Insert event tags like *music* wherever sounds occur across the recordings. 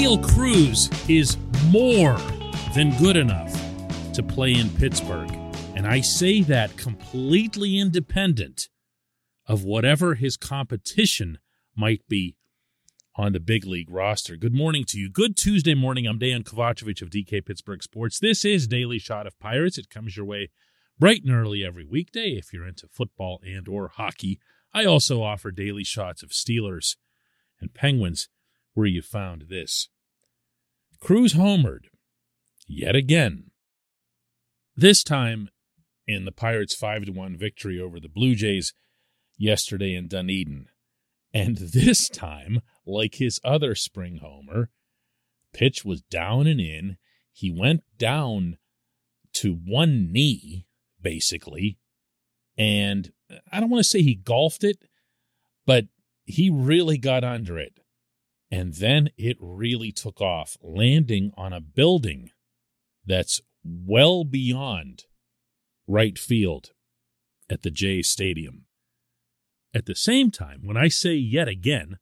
Oneil Cruz is more than good enough to play in Pittsburgh. And I say that completely independent of whatever his competition might be on the big league roster. Good morning to you. Good Tuesday morning. I'm Dejan Kovacevic of DK Pittsburgh Sports. This is Daily Shot of Pirates. It comes your way bright and early every weekday if you're into football and or hockey. I also offer daily shots of Steelers and Penguins where you found this. Cruz homered yet again. This time in the Pirates' 5 to 1 victory over the Blue Jays yesterday in Dunedin. And *laughs* this time, like his other spring homer, pitch was down and in. He went down to one knee, basically. And I don't want to say he golfed it, but he really got under it. And then it really took off, landing on a building that's well beyond right field at the Jay Stadium. At the same time, when I say yet again,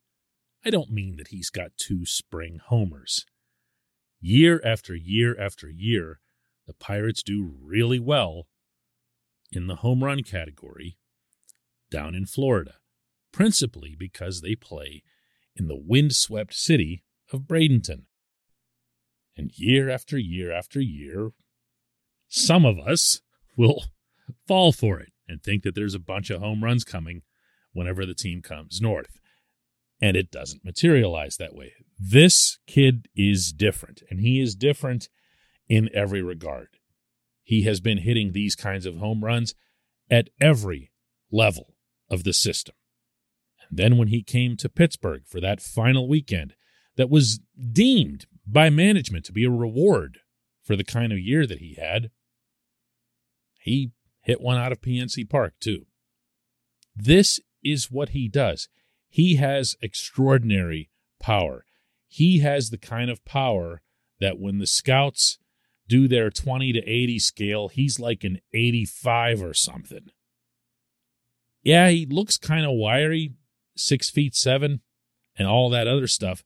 I don't mean that he's got two spring homers. Year after year after year, the Pirates do really well in the home run category down in Florida, principally because they play in the windswept city of Bradenton. And year after year after year, some of us will fall for it and think that there's a bunch of home runs coming whenever the team comes north. And it doesn't materialize that way. This kid is different, and he is different in every regard. He has been hitting these kinds of home runs at every level of the system. Then when he came to Pittsburgh for that final weekend, that was deemed by management to be a reward for the kind of year that he had, he hit one out of PNC Park, too. This is what he does. He has extraordinary power. He has the kind of power that when the scouts do their 20 to 80 scale, he's like an 85 or something. Yeah, he looks kind of wiry, six feet seven, and all that other stuff.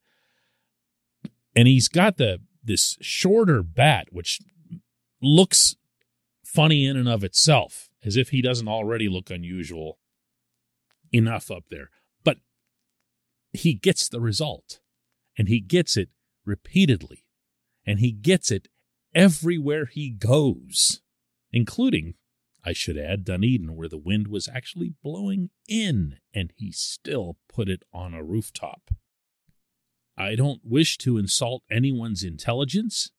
And he's got the this shorter bat, which looks funny in and of itself, as if he doesn't already look unusual enough up there. But he gets the result, and he gets it repeatedly, and he gets it everywhere he goes, including I should add, Dunedin, where the wind was actually blowing in, and he still put it on a rooftop. I don't wish to insult anyone's intelligence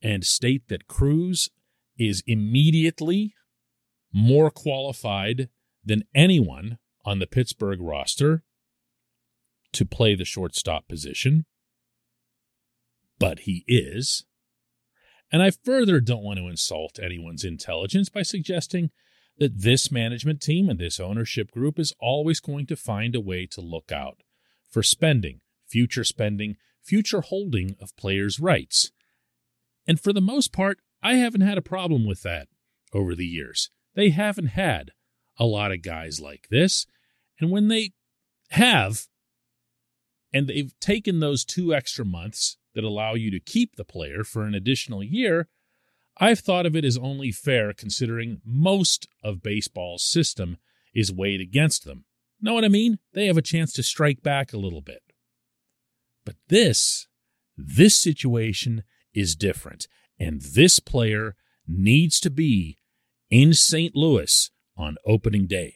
and state that Cruz is immediately more qualified than anyone on the Pittsburgh roster to play the shortstop position, but he is. And I further don't want to insult anyone's intelligence by suggesting that this management team and this ownership group is always going to find a way to look out for spending, future spending, future holding of players' rights. And for the most part, I haven't had a problem with that over the years. They haven't had a lot of guys like this. And when they have, and they've taken those two extra months that allow you to keep the player for an additional year, I've thought of it as only fair considering most of baseball's system is weighed against them. Know what I mean? They have a chance to strike back a little bit. But this, this situation is different, and this player needs to be in St. Louis on opening day.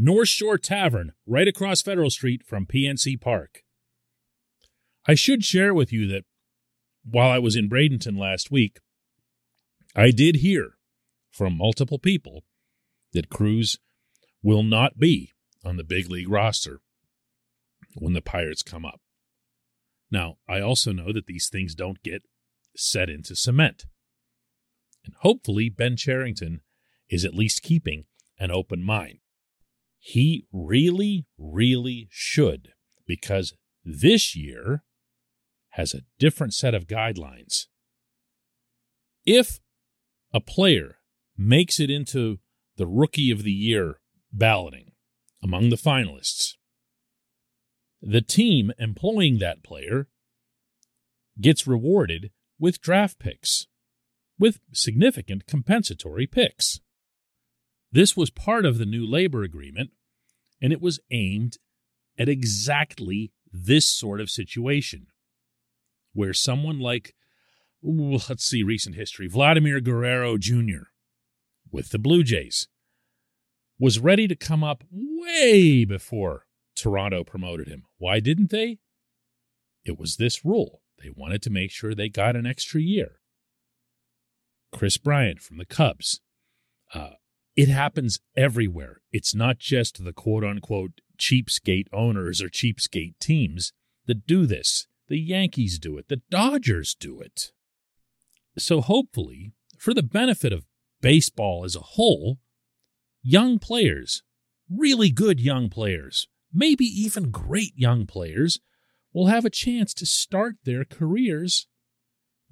North Shore Tavern, right across Federal Street from PNC Park. I should share with you that while I was in Bradenton last week, I did hear from multiple people that Cruz will not be on the big league roster when the Pirates come up. Now, I also know that these things don't get set into cement. And hopefully, Ben Cherington is at least keeping an open mind. He really, really should, because this year has a different set of guidelines. If a player makes it into the Rookie of the Year balloting among the finalists, the team employing that player gets rewarded with draft picks, with significant compensatory picks. This was part of the new labor agreement, and it was aimed at exactly this sort of situation where someone like, let's see, recent history, Vladimir Guerrero Jr. with the Blue Jays was ready to come up way before Toronto promoted him. Why didn't they? It was this rule. They wanted to make sure they got an extra year. Kris Bryant from the Cubs. Uh, it happens everywhere. It's not just the quote unquote cheapskate owners or cheapskate teams that do this. The Yankees do it, the Dodgers do it. So hopefully, for the benefit of baseball as a whole, young players, really good young players, maybe even great young players, will have a chance to start their careers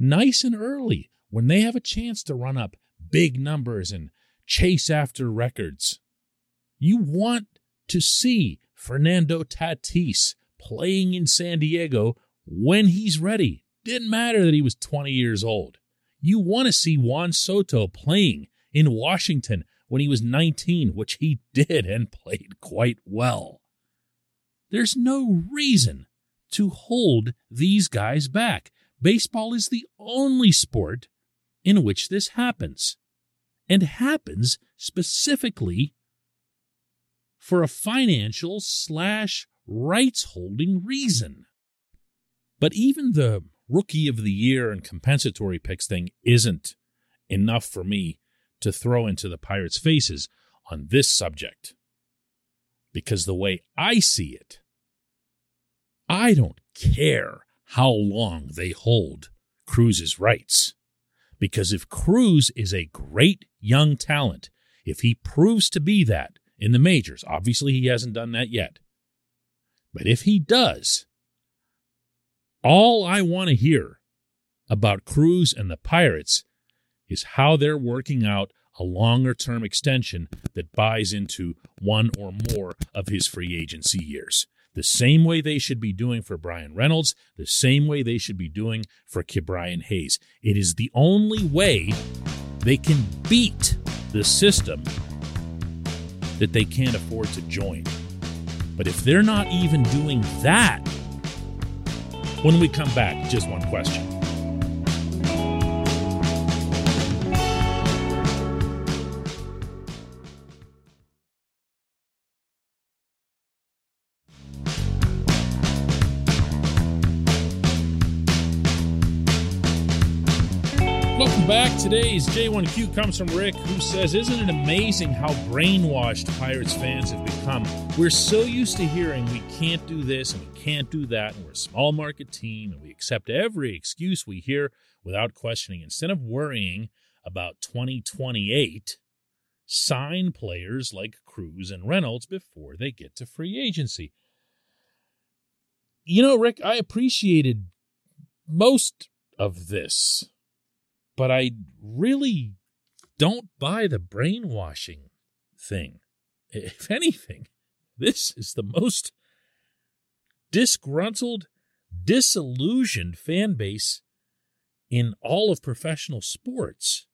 nice and early when they have a chance to run up big numbers and chase after records. You want to see Fernando Tatis playing in San Diego when he's ready. Didn't matter that he was 20 years old. You want to see Juan Soto playing in Washington when he was 19, which he did and played quite well. There's no reason to hold these guys back. Baseball is the only sport in which this happens, and happens specifically for a financial slash rights holding reason. But even the rookie of the year and compensatory picks thing isn't enough for me to throw into the Pirates' faces on this subject. Because the way I see it, I don't care how long they hold Cruz's rights. Because if Cruz is a great young talent, if he proves to be that in the majors, obviously he hasn't done that yet. But if he does, all I want to hear about Cruz and the Pirates is how they're working out a longer term extension that buys into one or more of his free agency years. The same way they should be doing for Bryan Reynolds, the same way they should be doing for Ke'Bryan Hayes. It is the only way they can beat the system that they can't afford to join. But if they're not even doing that, when we come back, just one question. Welcome back. Today's J1Q comes from Rick, who says, Isn't it amazing how brainwashed Pirates fans have become? We're so used to hearing we can't do this and we can't do that, and we're a small market team, and we accept every excuse we hear without questioning. Instead of worrying about 2028, sign players like Cruz and Reynolds before they get to free agency. You know, Rick, I appreciated most of this but I really don't buy the brainwashing thing. If *laughs* anything, this is the most disgruntled, disillusioned fan base in all of professional sports.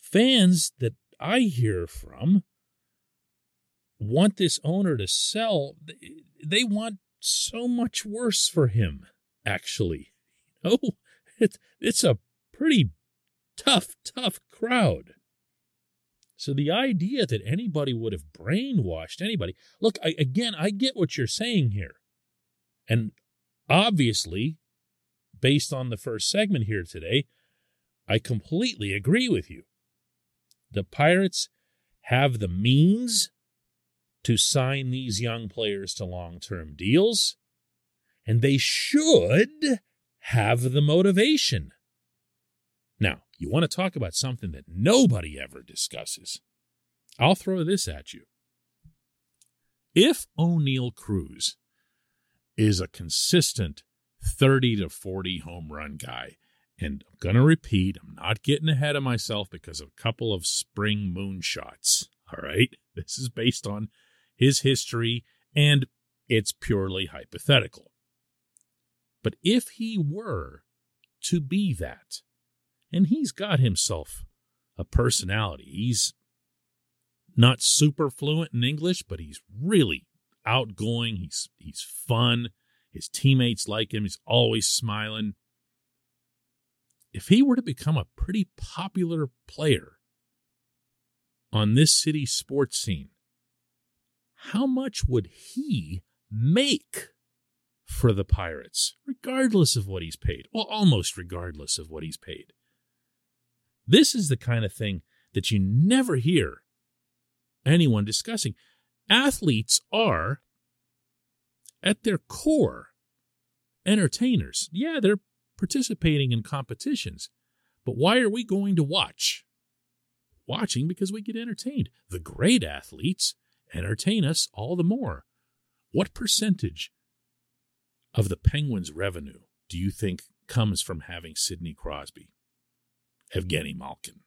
fans that I hear from want this owner to sell. They want so much worse for him, actually. *laughs* You know, it's, it's a pretty tough, tough crowd. So the idea that anybody would have brainwashed anybody, look, I, again, I get what you're saying here. And obviously, based on the first segment here today, I completely agree with you. The Pirates have the means to sign these young players to long term deals, and they should have the motivation. You want to talk about something that nobody ever discusses. I'll throw this at you. If Oneil Cruz is a consistent 30 to 40 home run guy, and I'm going to repeat, I'm not getting ahead of myself because of a couple of spring moonshots. All right. *laughs* This is based on his history and it's purely hypothetical. But if he were to be that, and he's got himself a personality, he's not super fluent in English, but he's really outgoing, he's he's fun, his teammates like him, he's always smiling. If he were to become a pretty popular player on this city's sports scene, how much would he make for the Pirates, regardless of what he's paid? Well, almost regardless of what he's paid. This is the kind of thing that you never hear anyone discussing. Athletes are, at their core, entertainers. Yeah, they're participating in competitions. But why are we going to watch? Watching because we get entertained. The great athletes entertain us all the more. What percentage of the Penguins' revenue do you think comes from having Sidney Crosby, Evgeny Malkin?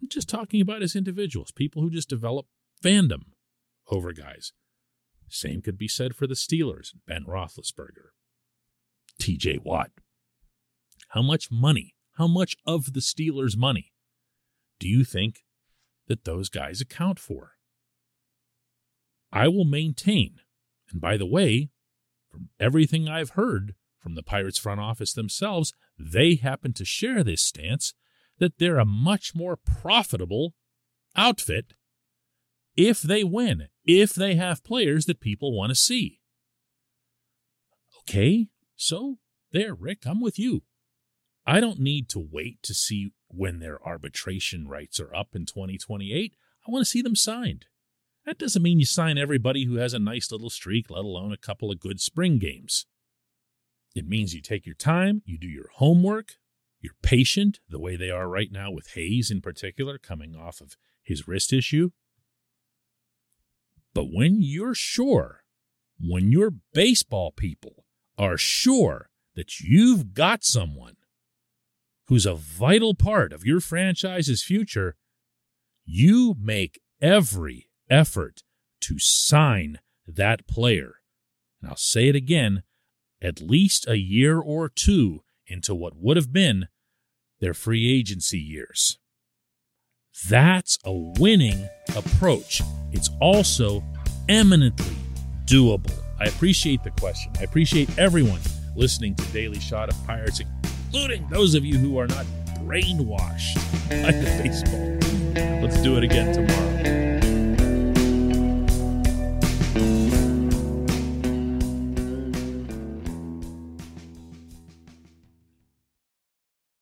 I'm just talking about as individuals, people who just develop fandom over guys. Same could be said for the Steelers Ben Roethlisberger, TJ Watt. How much money, how much of the Steelers' money do you think that those guys account for? I will maintain, and by the way, from everything I've heard from the Pirates front office themselves, they happen to share this stance that they're a much more profitable outfit if they win, if they have players that people want to see. Okay, so there, Rick, I'm with you. I don't need to wait to see when their arbitration rights are up in 2028. I want to see them signed. That doesn't mean you sign everybody who has a nice little streak, let alone a couple of good spring games. It means you take your time, you do your homework, you're patient, the way they are right now with Hayes in particular, coming off of his wrist issue. But when you're sure, when your baseball people are sure that you've got someone who's a vital part of your franchise's future, you make every effort to sign that player. And I'll say it again at least a year or two into what would have been their free agency years. That's a winning approach. It's also eminently doable. I appreciate the question. I appreciate everyone listening to Daily Shot of Pirates including those of you who are not brainwashed by the *laughs* baseball. Let's do it again tomorrow.